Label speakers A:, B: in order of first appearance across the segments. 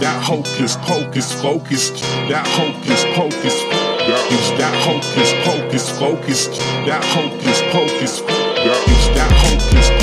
A: that hocus pocus focus, that hocus pocus, that is that hocus pocus focus, that hocus pocus, that is that hocus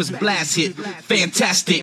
B: was hit. Fantastic.